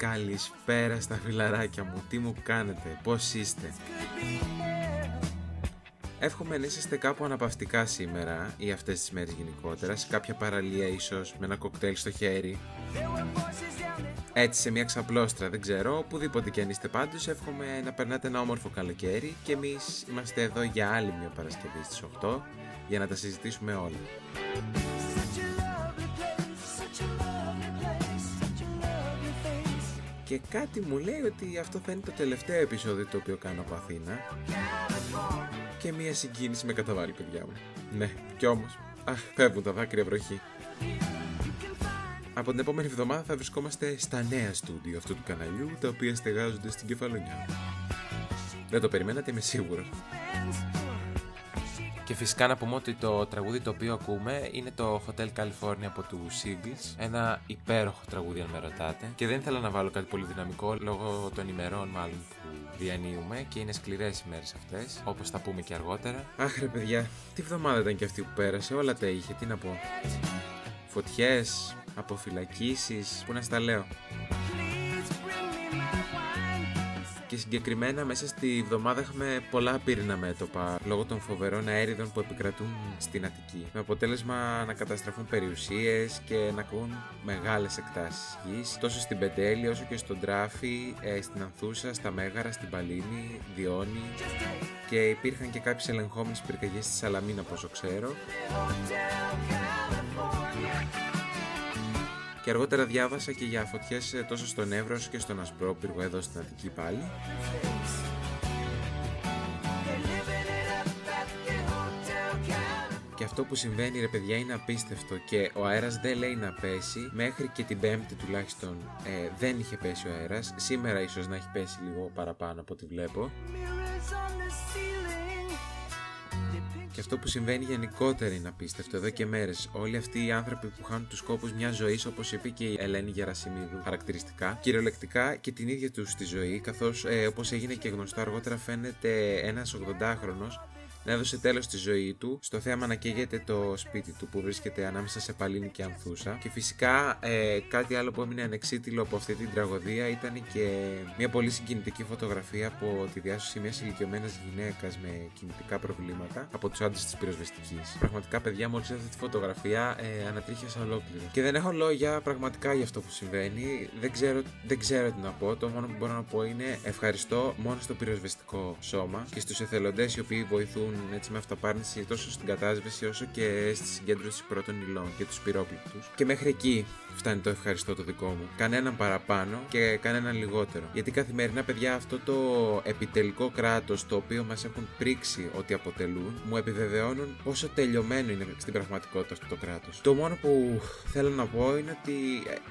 Καλησπέρα στα φιλαράκια μου, τι μου κάνετε, πώς είστε; Εύχομαι να είσαστε κάπου αναπαυτικά σήμερα ή αυτές τις μέρες γενικότερα Σε κάποια παραλία ίσως, με ένα κοκτέιλ στο χέρι έτσι σε μια ξαπλώστρα, δεν ξέρω, οπουδήποτε και αν είστε πάντως, εύχομαι να περνάτε ένα όμορφο καλοκαίρι και εμείς είμαστε εδώ για άλλη μια Παρασκευή στις 8 για να τα συζητήσουμε όλα. Και κάτι μου λέει ότι αυτό θα είναι το τελευταίο επεισόδιο το οποίο κάνω από Αθήνα και μια συγκίνηση με καταβάλει παιδιά μου. Ναι, κι όμως, αχ, φεύγουν τα δάκρυα βροχή. Από την επόμενη εβδομάδα θα βρισκόμαστε στα νέα στούντιο αυτού του καναλιού, τα οποία στεγάζονται στην Κεφαλονιά. Δεν το περιμένατε, είμαι σίγουρος. Και φυσικά να πούμε ότι το τραγούδι το οποίο ακούμε είναι το Hotel California από τους Singles. Ένα υπέροχο τραγούδι, αν με ρωτάτε. Και δεν ήθελα να βάλω κάτι πολύ δυναμικό λόγω των ημερών, μάλλον που διανύουμε και είναι σκληρές οι μέρες αυτές, όπως θα πούμε και αργότερα. Αχ, ρε παιδιά, τι βδομάδα ήταν και αυτή που πέρασε, όλα τα είχε, τι να πω. Φωτιές, αποφυλακίσεις, που να στα λέω. Και συγκεκριμένα μέσα στη βδομάδα είχαμε πολλά πύρινα μέτωπα λόγω των φοβερών αέριδων που επικρατούν στην Αττική. Με αποτέλεσμα να καταστραφούν περιουσίες και να ακούν μεγάλες εκτάσεις γης τόσο στην Πεντέλη όσο και στον Τράφη, ε, στην Ανθούσα, στα Μέγαρα, στην Παλίνη, Διόνη και υπήρχαν και κάποιες ελεγχόμενες πυρκαγιές στη Σαλαμίνα όσο ξέρω. Και αργότερα διάβασα και για φωτιές ε, τόσο στον Εύρο όσο και στον Ασπρόπυργο εδώ στην Αττική πάλι. Και αυτό που συμβαίνει ρε παιδιά είναι απίστευτο. Και ο αέρας δεν λέει να πέσει. Μέχρι και την πέμπτη τουλάχιστον ε, δεν είχε πέσει ο αέρας. Σήμερα ίσως να έχει πέσει λίγο παραπάνω από ό,τι βλέπω και αυτό που συμβαίνει γενικότερα είναι απίστευτο εδώ και μέρες. Όλοι αυτοί οι άνθρωποι που χάνουν τους κόπου μιας ζωής, όπως είπε και η Ελένη Γερασιμίδου, χαρακτηριστικά, κυριολεκτικά και την ίδια τους τη ζωή, καθώς ε, όπως έγινε και γνωστό αργότερα, φαίνεται ένας 80χρονο να έδωσε τέλος στη ζωή του στο θέαμα να καίγεται το σπίτι του που βρίσκεται ανάμεσα σε Παλίνη και Ανθούσα. Και φυσικά ε, κάτι άλλο που έμεινε ανεξίτηλο από αυτή την τραγωδία ήταν και μια πολύ συγκινητική φωτογραφία από τη διάσωση μιας ηλικιωμένης γυναίκας με κινητικά προβλήματα από τους άντρες της πυροσβεστικής. Πραγματικά, παιδιά, μόλις είδα αυτή τη φωτογραφία ε, ανατρίχιασα ολόκληρο. Και δεν έχω λόγια πραγματικά για αυτό που συμβαίνει. Δεν ξέρω, δεν ξέρω τι να πω. Το μόνο που μπορώ να πω είναι ευχαριστώ μόνο στο πυροσβεστικό σώμα και στους εθελοντές οι οποίοι βοηθούν έτσι με αυταπάρνηση τόσο στην κατάσβεση όσο και στη συγκέντρωση πρώτων υλών και τους πυρόπληκτου. Και μέχρι εκεί φτάνει το ευχαριστώ το δικό μου. Κανέναν παραπάνω και κανέναν λιγότερο. Γιατί καθημερινά, παιδιά, αυτό το επιτελικό κράτος το οποίο μας έχουν πρίξει ότι αποτελούν, μου επιβεβαιώνουν πόσο τελειωμένο είναι στην πραγματικότητα αυτό το κράτος. Το μόνο που θέλω να πω είναι ότι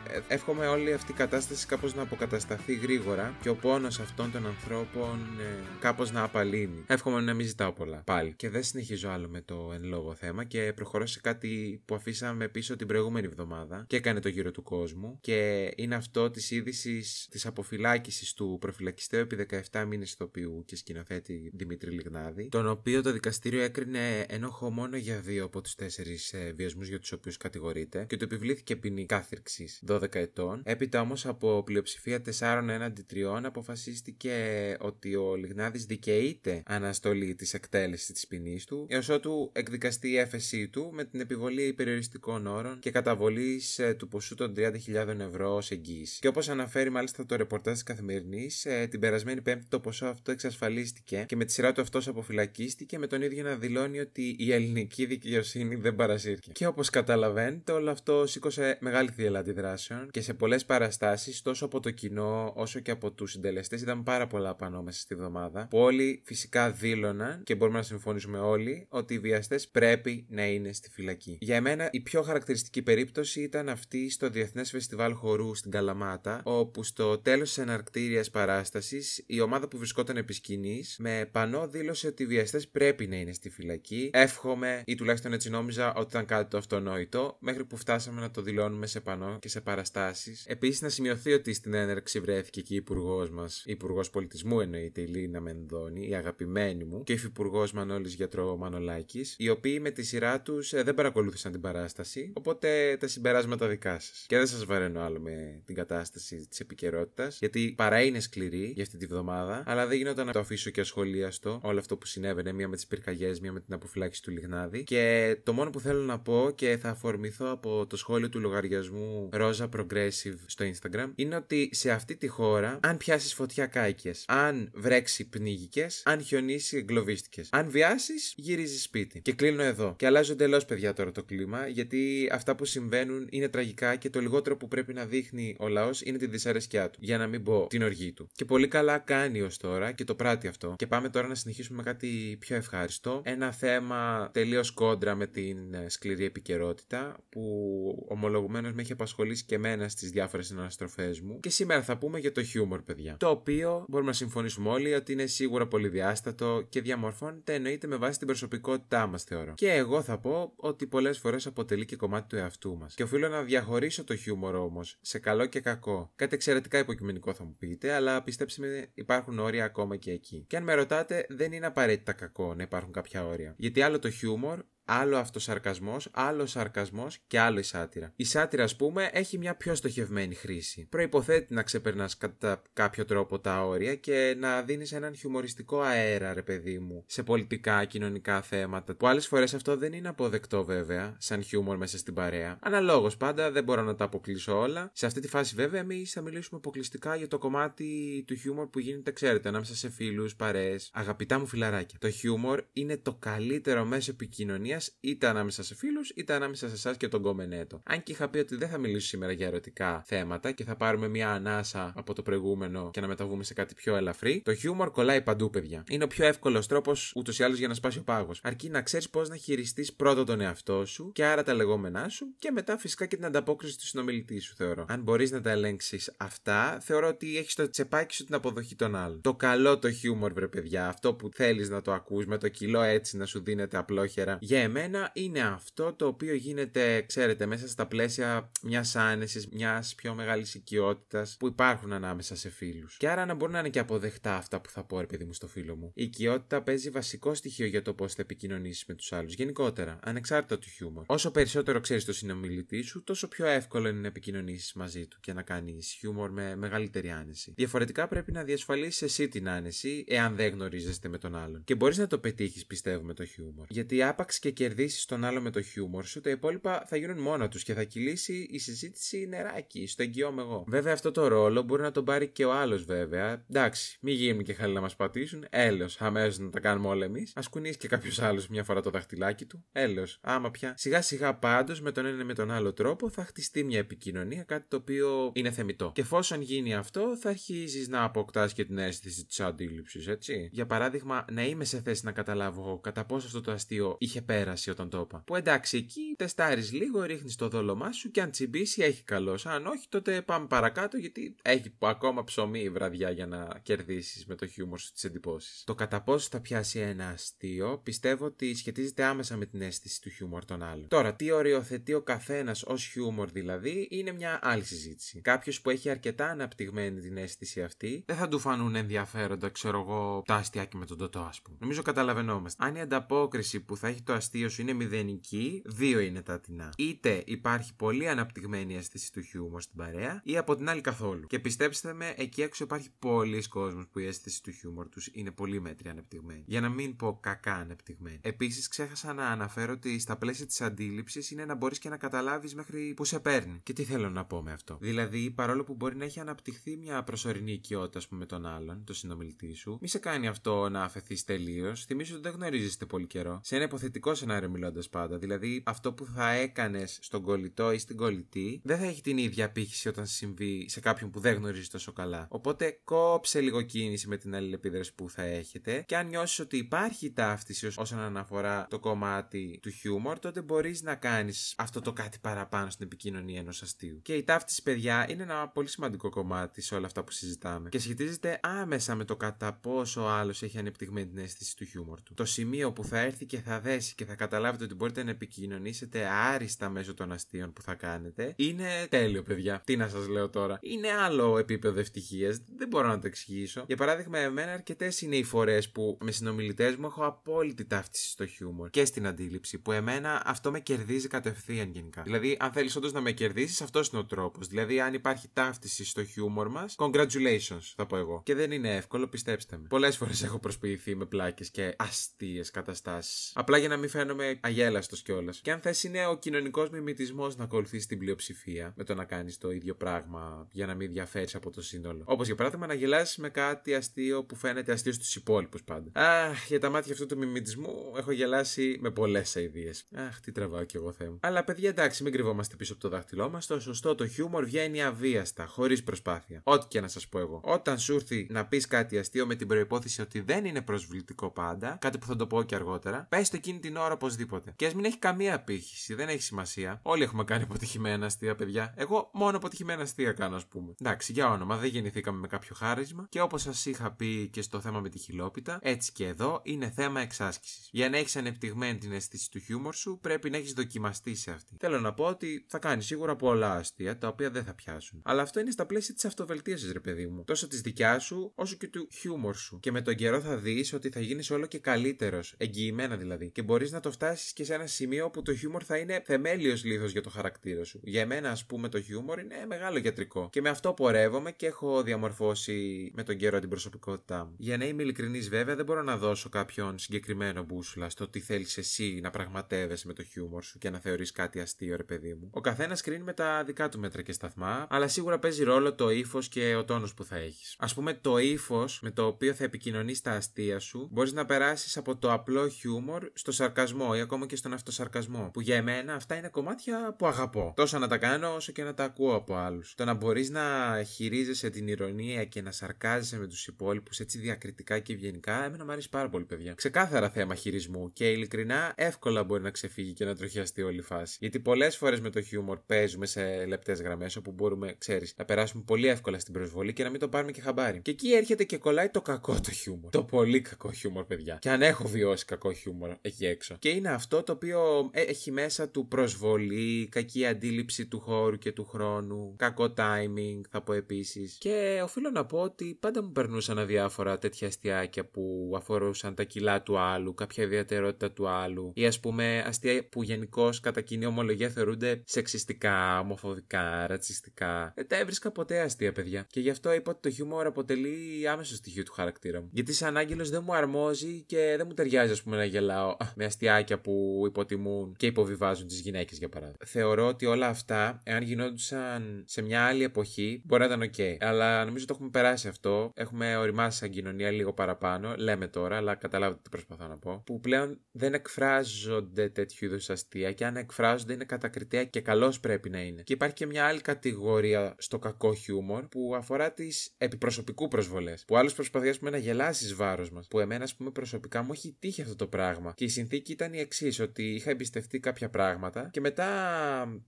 ε, ε, εύχομαι όλη αυτή η κατάσταση κάπως να αποκατασταθεί γρήγορα και ο πόνος αυτών των ανθρώπων ε, κάπως να απαλύνει. Εύχομαι να μην ζητάω πολλά πάλι. Και δεν συνεχίζω άλλο με το εν λόγω θέμα και προχωρώ σε κάτι που αφήσαμε πίσω την προηγούμενη εβδομάδα και έκανε το γύρο του κόσμου. Και είναι αυτό της είδησης της αποφυλάκησης του προφυλακιστέου επί 17 μήνες ηθοποιού και σκηνοθέτη Δημήτρη Λιγνάδη, τον οποίο το δικαστήριο έκρινε ένοχο μόνο για δύο από τους τέσσερις ε, βιασμούς για τους οποίους κατηγορείται και του επιβλήθηκε ποινή κάθριξη 12 ετών. Έπειτα όμως από πλειοψηφία 4 έναντι 3 αποφασίστηκε ότι ο Λιγνάδης δικαιείται αναστολή της εκτέλεσης της ποινής του, έως ότου εκδικαστεί η έφεσή του με την επιβολή περιοριστικών όρων και καταβολής ε, του ποσού των 30.000 ευρώ ως εγγύηση. Και όπως αναφέρει μάλιστα το ρεπορτάζ της Καθημερινής, ε, την περασμένη Πέμπτη το ποσό αυτό εξασφαλίστηκε και με τη σειρά του αυτός αποφυλακίστηκε με τον ίδιο να δηλώνει ότι η ελληνική δικαιοσύνη δεν παρασύρθηκε. Και όπως καταλαβαίνετε, όλο αυτό σήκωσε μεγάλη θύελα αντιδράσεων και σε πολλές παραστάσεις, τόσο από το κοινό όσο και από τους συντελεστές, ήταν πάρα πολλά πάνω μέσα στη βδομάδα, που όλοι φυσικά δήλωναν και μπορούμε να συμφωνήσουμε όλοι ότι οι βιαστές πρέπει να είναι στη φυλακή. Για εμένα η πιο χαρακτηριστική περίπτωση ήταν αυτή στο Διεθνές Φεστιβάλ Χορού στην Καλαμάτα, όπου στο τέλος της εναρκτήριας παράστασης η ομάδα που βρισκόταν επί σκηνής, με πανό δήλωσε ότι οι βιαστές πρέπει να είναι στη φυλακή. Εύχομαι, ή τουλάχιστον έτσι νόμιζα, ότι ήταν κάτι το αυτονόητο, μέχρι που φτάσαμε να το δηλώνουμε σε πανό και σε παραστάσεις. Επίσης, να σημειωθεί ότι στην έναρξη βρέθηκε και η υπουργός μας, υπουργός πολιτισμού εννοείται, η Λίνα Μενδώνη, η αγαπημένη μου, και ο υφυπουργός Μανώλης Γιατρό Μανολάκης, οι οποίοι με τη σειρά τους ε, δεν παρακολούθησαν την παράσταση, οπότε τα συμπεράσματα δικά Γεια σα. Και δεν σας βαραίνω άλλο με την κατάσταση της επικαιρότητας, γιατί παρά είναι σκληρή για αυτή τη βδομάδα, αλλά δεν γινόταν να το αφήσω και ασχολίαστο όλο αυτό που συνέβαινε, μία με τις πυρκαγιές, μία με την αποφυλάξη του Λιγνάδη. Και το μόνο που θέλω να πω και θα αφορμηθώ από το σχόλιο του λογαριασμού Rosa Progressive στο Instagram είναι ότι σε αυτή τη χώρα, αν πιάσεις φωτιά κάηκες, αν βρέξει πνίγηκες, αν χιονίσει εγκλωβίστηκες. Αν βιάσεις, γυρίζεις σπίτι. Και κλείνω εδώ. Και αλλάζω εντελώς, παιδιά, τώρα το κλίμα, γιατί αυτά που συμβαίνουν είναι τραγικά και το λιγότερο που πρέπει να δείχνει ο λαός είναι τη δυσαρέσκειά του. Για να μην πω την οργή του. Και πολύ καλά κάνει ως τώρα και το πράττει αυτό. Και πάμε τώρα να συνεχίσουμε με κάτι πιο ευχάριστο. Ένα θέμα τελείως κόντρα με την ε, σκληρή επικαιρότητα που ομολογουμένω με έχει απασχολήσει και εμένα στις διάφορες συναναστροφές μου. Και σήμερα θα πούμε για το χιούμορ, παιδιά. Το οποίο μπορούμε να συμφωνήσουμε όλοι ότι είναι σίγουρα πολυδιάστατο και διαμορφώνεται εννοείται με βάση την προσωπικότητά μας, θεωρώ. Και εγώ θα πω ότι πολλές φορές αποτελεί και κομμάτι του εαυτού μας. Και οφείλω να διαχωρίσω το χιούμορ όμως σε καλό και κακό. Κάτι εξαιρετικά υποκειμενικό θα μου πείτε, αλλά πιστέψτε με, υπάρχουν όρια ακόμα και εκεί. Και αν με ρωτάτε, δεν είναι απαραίτητα κακό να υπάρχουν κάποια όρια. Γιατί άλλο το χιούμορ, άλλο αυτοσαρκασμός, άλλο σαρκασμός και άλλο η σάτυρα. Η σάτυρα, ας πούμε, έχει μια πιο στοχευμένη χρήση. Προποθέτει να ξεπερνάς κατά κάποιο τρόπο τα όρια και να δίνεις έναν χιουμοριστικό αέρα, ρε παιδί μου, σε πολιτικά, κοινωνικά θέματα. Που άλλες φορές αυτό δεν είναι αποδεκτό, βέβαια, σαν χιούμορ μέσα στην παρέα. Αναλόγως πάντα, δεν μπορώ να τα αποκλείσω όλα. Σε αυτή τη φάση, βέβαια, εμείς θα μιλήσουμε αποκλειστικά για το κομμάτι του χιούμορ που γίνεται, ξέρετε, ανάμεσα σε φίλους, παρέες. Αγαπητά μου φιλαράκια. Το χιούμορ είναι το καλύτερο μέσο επικοινωνίας είτε ανάμεσα σε φίλους είτε ανάμεσα σε εσάς και τον κομμενέτο. Αν και είχα πει ότι δεν θα μιλήσω σήμερα για ερωτικά θέματα και θα πάρουμε μια ανάσα από το προηγούμενο και να μεταβούμε σε κάτι πιο ελαφρύ, το χιούμορ κολλάει παντού, παιδιά. Είναι ο πιο εύκολος τρόπος ούτως ή άλλως για να σπάσει ο πάγος. Αρκεί να ξέρεις πώς να χειριστείς πρώτα τον εαυτό σου και άρα τα λεγόμενά σου και μετά φυσικά και την ανταπόκριση του συνομιλητή σου, θεωρώ. Αν μπορείς να τα ελέγξεις αυτά, θεωρώ ότι έχεις το τσεπάκι σου την αποδοχή των άλλων. Το καλό το χιούμορ, βρε παιδιά, αυτό που θέλεις να το ακούς με το κιλό έτσι να σου δίνεται απλόχερα. Για εμένα είναι αυτό το οποίο γίνεται, ξέρετε, μέσα στα πλαίσια μιας άνεσης, μιας πιο μεγάλης οικειότητας που υπάρχουν ανάμεσα σε φίλους. Και άρα να μπορούν να είναι και αποδεκτά αυτά που θα πω, ρε παιδί μου, στο φίλο μου. Η οικειότητα παίζει βασικό στοιχείο για το πώς θα επικοινωνήσεις με τους άλλους. Γενικότερα, ανεξάρτητα του χιούμορ. Όσο περισσότερο ξέρεις το συνομιλητή σου, τόσο πιο εύκολο είναι να επικοινωνήσεις μαζί του και να κάνεις χιούμορ με μεγαλύτερη άνεση. Διαφορετικά πρέπει να διασφαλίσεις εσύ την άνεση, εάν δεν γνωρίζεστε με τον άλλον. Και μπορείς να το πετύχεις, πιστεύω, με το χιούμορ. Γιατί άπαξ και κερδίσεις τον άλλο με το χιούμορ σου, τα υπόλοιπα θα γίνουν μόνα τους και θα κυλήσει η συζήτηση νεράκι, στο εγγυώμαι εγώ. Βέβαια, αυτό το ρόλο μπορεί να τον πάρει και ο άλλος, βέβαια. Εντάξει, μην γίνουν και χαλί να μας πατήσουν. Έλεω, αμέσως να τα κάνουμε όλα εμείς. Α κουνήσει και κάποιος άλλος μια φορά το δαχτυλάκι του. Έλεω, άμα πια. Σιγά σιγά πάντως με τον ένα με τον άλλο τρόπο θα χτιστεί μια επικοινωνία, κάτι το οποίο είναι θεμητό. Και εφόσον γίνει αυτό, θα αρχίζεις να αποκτάς και την αίσθηση της αντίληψης, έτσι. Για παράδειγμα, να είμαι σε θέση να καταλάβω κατά πόσο αυτό το αστείο είχε πέρασει όταν το είπα. Που εντάξει, εκεί τεστάρεις λίγο, ρίχνεις το δόλωμά σου και αν τσιμπήσει έχει καλός. Αν όχι, τότε πάμε παρακάτω γιατί έχει ακόμα ψωμί η βραδιά για να κερδίσεις με το χιούμορ σου τις εντυπώσεις. Το κατά πόσο θα πιάσει ένα αστείο πιστεύω ότι σχετίζεται άμεσα με την αίσθηση του χιούμορ των άλλων. Τώρα, τι οριοθετεί ο καθένας ως χιούμορ δηλαδή είναι μια άλλη συζήτηση. Κάποιος που έχει αρκετά αναπτυγμένη την αίσθηση αυτή δεν θα του φανούν ενδιαφέροντα, ξέρω εγώ, τα αστιάκι με τον τοτό, ας πούμε. Νομίζω καταλαβαίνόμαστε. Αν η ανταπόκριση που θα έχει το αστείο σου είναι μηδενική, δύο είναι τα τεινά. Είτε υπάρχει πολύ αναπτυγμένη αίσθηση του χιούμορ στην παρέα, ή από την άλλη καθόλου. Και πιστέψτε με, εκεί έξω υπάρχει πολλοί κόσμος που η αίσθηση του χιούμορ τους είναι πολύ μέτρη αναπτυγμένη. Για να μην πω κακά αναπτυγμένη. Επίσης, ξέχασα να αναφέρω ότι στα πλαίσια της αντίληψης είναι να μπορείς και να καταλάβεις μέχρι που σε παίρνει. Και τι θέλω να πω με αυτό. Δηλαδή, παρόλο που μπορεί να έχει αναπτυχθεί μια προσωρινή οικειότητα, ας πούμε, με τον άλλον, το συνομιλητή σου, μη σε κάνει αυτό να αφαιθείς τελείως. Θυμίζω ότι δεν γνωρίζεστε πολύ καιρό. Σε ένα υποθετικό σενάριο μιλώντα πάντα. Δηλαδή, αυτό που θα έκανες στον κολλητό ή στην κολλητή δεν θα έχει την ίδια απήχηση όταν συμβεί σε κάποιον που δεν γνωρίζει τόσο καλά. Οπότε κόψε λίγο κίνηση με την αλληλεπίδραση που θα έχετε και αν νιώσεις ότι υπάρχει ταύτιση όσον αναφορά το κομμάτι του χιούμορ, τότε μπορείς να κάνεις αυτό το κάτι παραπάνω στην επικοινωνία ενός αστείου. Και η ταύτιση, παιδιά, είναι ένα πολύ σημαντικό κομμάτι σε όλα αυτά που συζητάμε και σχετίζεται άμεσα με το κατά πόσο ο άλλος έχει ανεπτυγμένη την αίσθηση του χιούμορ του. Το σημείο που θα έρθει και θα δέσει και θα θα καταλάβετε ότι μπορείτε να επικοινωνήσετε άριστα μέσω των αστείων που θα κάνετε. Είναι τέλειο, παιδιά. Τι να σας λέω τώρα. Είναι άλλο επίπεδο ευτυχίας. Δεν μπορώ να το εξηγήσω. Για παράδειγμα, εμένα αρκετές είναι οι φορές που με συνομιλητές μου έχω απόλυτη ταύτιση στο χιούμορ και στην αντίληψη. Που εμένα αυτό με κερδίζει κατευθείαν γενικά. Δηλαδή, αν θέλεις όντως να με κερδίσεις, αυτός είναι ο τρόπος. Δηλαδή, αν υπάρχει ταύτιση στο χιούμορ μας, congratulations, θα πω εγώ. Και δεν είναι εύκολο, πιστέψτε με. Πολλές φορές έχω προσποιηθεί με πλάκες και αστείες καταστάσεις. Απλά για να μην φαίνομαι αγέλαστος κιόλας. Και αν θες, είναι ο κοινωνικός μιμητισμός να ακολουθείς την πλειοψηφία με το να κάνεις το ίδιο πράγμα για να μην διαφέρεις από το σύνολο. Όπως για παράδειγμα να γελάσει με κάτι αστείο που φαίνεται αστείο στους υπόλοιπους πάντα. Αχ, για τα μάτια αυτού του μιμητισμού έχω γελάσει με πολλές αειδίε. Αχ, τι τραβάω κι εγώ θέμα. Αλλά παιδιά, εντάξει, μην κρυβόμαστε πίσω από το δάχτυλό μας. Το σωστό το χιούμορ βγαίνει αβίαστα, χωρίς προσπάθεια. Ό,τι και να σας πω εγώ. Όταν σου έρθει να πεις κάτι αστείο με την προπόθεση ότι δεν είναι προσβλητικό πάντα, κάτι που θα το πω και αργότερα, πες το εκείνη την ώρα οπωσδήποτε. Και ας μην έχει καμία απήχηση, δεν έχει σημασία. Όλοι έχουμε κάνει αποτυχημένα αστεία, παιδιά. Εγώ μόνο αποτυχημένα αστεία κάνω, ας πούμε. Εντάξει, για όνομα, δεν γεννηθήκαμε με κάποιο χάρισμα και όπως σας είχα πει και στο θέμα με τη χιλόπιτα, έτσι και εδώ είναι θέμα εξάσκησης. Για να έχεις ανεπτυγμένη την αίσθηση του χιούμορ σου, πρέπει να έχεις δοκιμαστεί σε αυτή. Θέλω να πω ότι θα κάνεις σίγουρα πολλά αστεία τα οποία δεν θα πιάσουν. Αλλά αυτό είναι στα πλαίσια της αυτοβελτίωσης, ρε παιδί μου. Τόσο της δικιά σου, όσο και του χιούμορ σου. Και με τον καιρό θα δεις ότι θα γίνεις όλο και καλύτερος, εγγυημένα δηλαδή. Και μπορείς να το φτάσεις και σε ένα σημείο που το χιούμορ θα είναι θεμέλιος λίθος για το χαρακτήρα σου. Για μένα, ας πούμε, το χιούμορ είναι μεγάλο γιατρικό. Και με αυτό πορεύομαι και έχω διαμορφώσει με τον καιρό την προσωπικότητά μου. Για να είμαι ειλικρινής, βέβαια, δεν μπορώ να δώσω κάποιον συγκεκριμένο μπούσουλα στο τι θέλεις εσύ να πραγματεύεσαι με το χιούμορ σου και να θεωρείς κάτι αστείο, ρε παιδί μου. Ο καθένας κρίνει με τα δικά του μέτρα και σταθμά, αλλά σίγουρα παίζει ρόλο το ύφος και ο τόνος που θα έχεις. Α πούμε, το ύφος με το οποίο θα επικοινωνείς τα αστεία σου μπορείς να περάσεις από το απλό χιούμορ στο σαρκασμό ή ακόμα και στον αυτοσαρκασμό. Που για εμένα αυτά είναι κομμάτια που αγαπώ. Τόσο να τα κάνω όσο και να τα ακούω από άλλους. Το να μπορείς να χειρίζεσαι την ηρωνία και να σαρκάζεσαι με τους υπόλοιπους έτσι διακριτικά και ευγενικά, εμένα μου αρέσει πάρα πολύ, παιδιά. Ξεκάθαρα θέμα χειρισμού και ειλικρινά εύκολα μπορεί να ξεφύγει και να τροχιαστεί όλη η φάση. Γιατί πολλές φορές με το χιούμορ παίζουμε σε λεπτές γραμμές όπου μπορούμε, ξέρεις, να περάσουμε πολύ εύκολα στην προσβολή και να μην το πάρουμε και χαμπάρι. Και εκεί έρχεται και κολλάει το κακό το χιούμορ. Το πολύ κακό χιούμορ, παιδιά. Και αν έχω βιώσει κακό χιούμορ εκεί έξω. Και είναι αυτό το οποίο έχει μέσα του προσβολή, κακή αντίληψη του χώρου και του χρόνου, κακό timing, θα πω επίσης. Και οφείλω να πω ότι πάντα μου περνούσαν αδιάφορα τέτοια αστιάκια που αφορούσαν τα κιλά του άλλου, κάποια ιδιαιτερότητα του άλλου, ή ας πούμε αστεία που γενικώς κατά κοινή ομολογία θεωρούνται σεξιστικά, ομοφοβικά, ρατσιστικά. Δεν τα έβρισκα ποτέ αστεία, παιδιά. Και γι' αυτό είπα ότι το χιούμορ αποτελεί άμεσο στοιχείο του χαρακτήρα μου. Γιατί σαν άγγελος δεν μου αρμόζει και δεν μου ταιριάζει, ας πούμε, να γελάω με αστιάκια που υποτιμούν και υποβιβάζουν τις γυναίκες, για παράδειγμα. Θεωρώ ότι όλα αυτά, εάν γινόντουσαν σε μια άλλη εποχή, μπορεί να ήταν OK. Αλλά νομίζω το έχουμε περάσει αυτό. Έχουμε οριμάσει σαν κοινωνία λίγο παραπάνω. Λέμε τώρα, αλλά καταλάβετε τι προσπαθώ να πω. Που πλέον δεν εκφράζονται τέτοιου είδους αστεία και αν εκφράζονται είναι κατακριτέα και καλώς πρέπει να είναι. Και υπάρχει και μια άλλη κατηγορία στο κακό χιούμορ που αφορά τις επιπροσωπικού προσβολές. Που άλλο προσπαθεί πούμε, να γελάσει βάρος μας. Που εμένα, ας πούμε, προσωπικά μου έχει τύχει αυτό το πράγμα. Και η συνθήκη ήταν η εξής, ότι είχα εμπιστευτεί κάποια πράγματα και μετά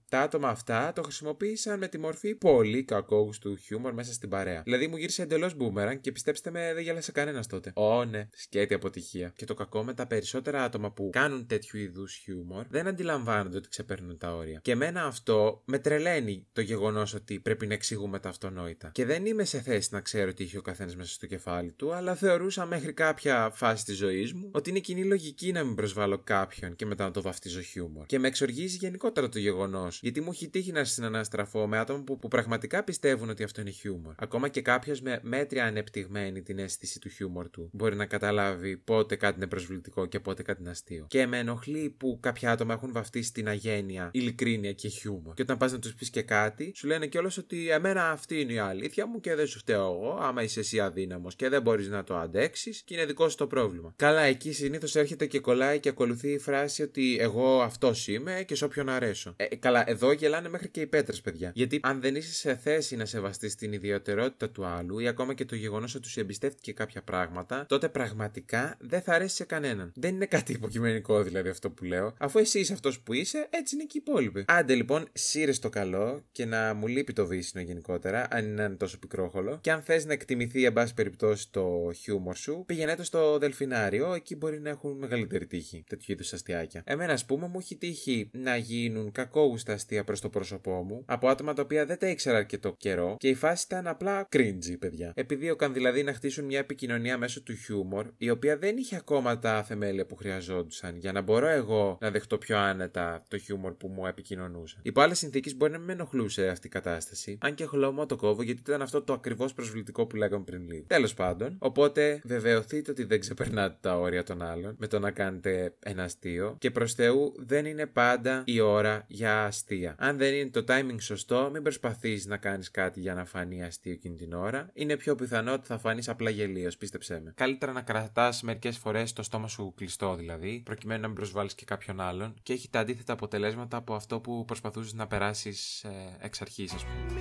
τα άτομα αυτά το χρησιμοποίησαν με τη μορφή πολύ κακό του χιούμορ μέσα στην παρέα. Δηλαδή μου γύρισε εντελώς boomerang και πιστέψτε με, δεν γέλασε κανένας τότε. Ω, ναι, σκέτη αποτυχία. Και το κακό με τα περισσότερα άτομα που κάνουν τέτοιου είδους χιούμορ δεν αντιλαμβάνονται ότι ξεπερνούν τα όρια. Και εμένα αυτό με τρελαίνει το γεγονός ότι πρέπει να εξηγούμε τα αυτονόητα. Και δεν είμαι σε θέση να ξέρω τι είχε ο καθένας μέσα στο κεφάλι του, αλλά θεωρούσα μέχρι κάποια φάση της ζωής μου ότι είναι κοινή λογική να μην προσβάλλω κάποιον και μετά να το βαφτίζω χιούμορ. Και με εξοργίζει γενικότερα το γεγονός, γιατί μου έχει τύχει να συναναστραφώ με άτομα που, που πραγματικά πιστεύουν ότι αυτό είναι χιούμορ. Ακόμα και κάποιος με μέτρια ανεπτυγμένη την αίσθηση του χιούμορ του μπορεί να καταλάβει πότε κάτι είναι προσβλητικό και πότε κάτι είναι αστείο. Και με ενοχλεί που κάποια άτομα έχουν βαφτίσει την αγένεια, ειλικρίνεια και χιούμορ. Και όταν πας να τους πεις και κάτι, σου λένε κιόλας ότι εμένα αυτή είναι η αλήθεια μου και δεν σου φταίω εγώ, άμα είσαι εσύ αδύναμος και δεν μπορείς να το αντέξεις και είναι δικό σου το πρόβλημα. Καλά, εκεί συνήθως έρχεται και κολλάει και ακολουθεί η φράση ότι εγώ αυτός είμαι και σε όποιον αρέσω. Ε, καλά, εδώ γελάνε μέχρι και οι πέτρες, παιδιά. Γιατί αν δεν είσαι σε θέση να σεβαστείς την ιδιαιτερότητα του άλλου ή ακόμα και το γεγονός ότι σου εμπιστεύτηκε κάποια πράγματα, τότε πραγματικά δεν θα αρέσει σε κανέναν. Δεν είναι κάτι υποκειμενικό δηλαδή αυτό που λέω. Αφού εσύ είσαι αυτός που είσαι, έτσι είναι και οι υπόλοιποι. Άντε λοιπόν, σύρες το καλό και να μου λείπει το βύσινο γενικότερα, αν είναι τόσο πικρόχολο. Και αν θες να εκτιμηθεί, εν πάση περιπτώσει, το χιούμορ σου, πηγαίνετε στο δελφινάριο, εκεί μπορεί να έχουν μεγαλύτερη τύχη. Τέτοιου είδους αστιάκια. Εμένα, ας πούμε, μου έχει τύχει να γίνουν κακόγουστα αστεία προς το πρόσωπό μου από άτομα τα οποία δεν τα ήξερα αρκετό καιρό και η φάση ήταν απλά cringy, παιδιά. Επιδίωκαν δηλαδή να χτίσουν μια επικοινωνία μέσω του χιούμορ, η οποία δεν είχε ακόμα τα θεμέλια που χρειαζόντουσαν για να μπορώ εγώ να δεχτώ πιο άνετα το χιούμορ που μου επικοινωνούσαν. Υπό άλλες συνθήκες μπορεί να με ενοχλούσε αυτή η κατάσταση, αν και χλωμό το κόβω γιατί ήταν αυτό το ακριβώς προσβλητικό που λέγαμε πριν λίγο. Τέλος πάντων, οπότε βεβαιωθείτε ότι δεν ξεπερνάτε τα όρια των άλλων με το να κάνετε ένα αστείο και προς Θεού δεν είναι πάντα η ώρα για αστεία. Αν δεν είναι το timing σωστό, μην προσπαθείς να κάνεις κάτι για να φανεί αστείο εκείνη την ώρα. Είναι πιο πιθανό ότι θα φανείς απλά γελίος, πίστεψέ με. Καλύτερα να κρατάς μερικές φορές το στόμα σου κλειστό δηλαδή, προκειμένου να μην προσβάλλεις και κάποιον άλλον και έχει τα αντίθετα αποτελέσματα από αυτό που προσπαθούσες να περάσεις ε, εξ αρχής, ας πούμε.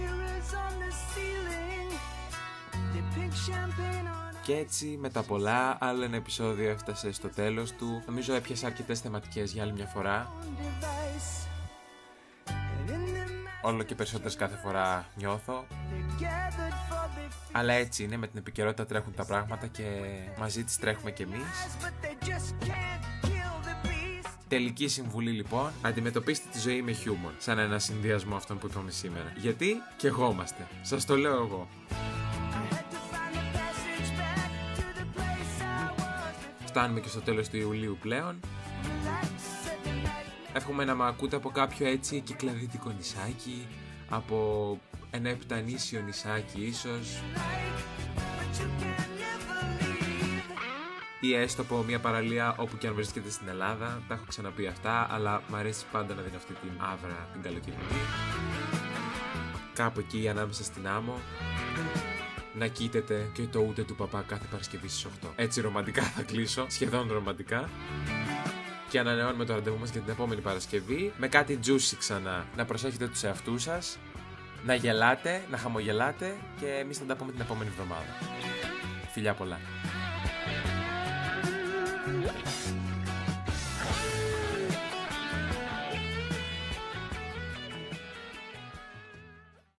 Και έτσι με τα πολλά άλλο ένα επεισόδιο έφτασε στο τέλος του Νομίζω έπιασα αρκετές θεματικές για άλλη μια φορά Όλο και περισσότερες κάθε φορά νιώθω Αλλά έτσι είναι, με την επικαιρότητα τρέχουν τα πράγματα και μαζί τις τρέχουμε κι εμείς Τελική συμβουλή λοιπόν, αντιμετωπίστε τη ζωή με χιούμορ, σαν ένα συνδυασμό αυτών που είπαμε σήμερα. Γιατί; Και εγώ είμαστε. Σας το λέω εγώ. Φτάνουμε και στο τέλος του Ιουλίου πλέον. Εύχομαι να με ακούτε από κάποιο έτσι κυκλαδίτικο νησάκι, από ένα επτανήσιο νησάκι ίσως ή έστω από μια παραλία όπου και αν βρίσκεται στην Ελλάδα. Τα έχω ξαναπεί αυτά, αλλά μου αρέσει πάντα να δίνω αυτή την άβρα την καλοκαιρινή. Κάπου εκεί ανάμεσα στην άμμο να κοίταται και το ούτε του παπά κάθε Παρασκευή στις 8. Έτσι ρομαντικά θα κλείσω, σχεδόν ρομαντικά. Και ανανεώνουμε το ραντεβού μας για την επόμενη Παρασκευή με κάτι juicy ξανά. Να προσέχετε τους εαυτούς σας, να γελάτε, να χαμογελάτε και εμείς θα τα πούμε την επόμενη εβδομάδα. Φιλιά πολλά.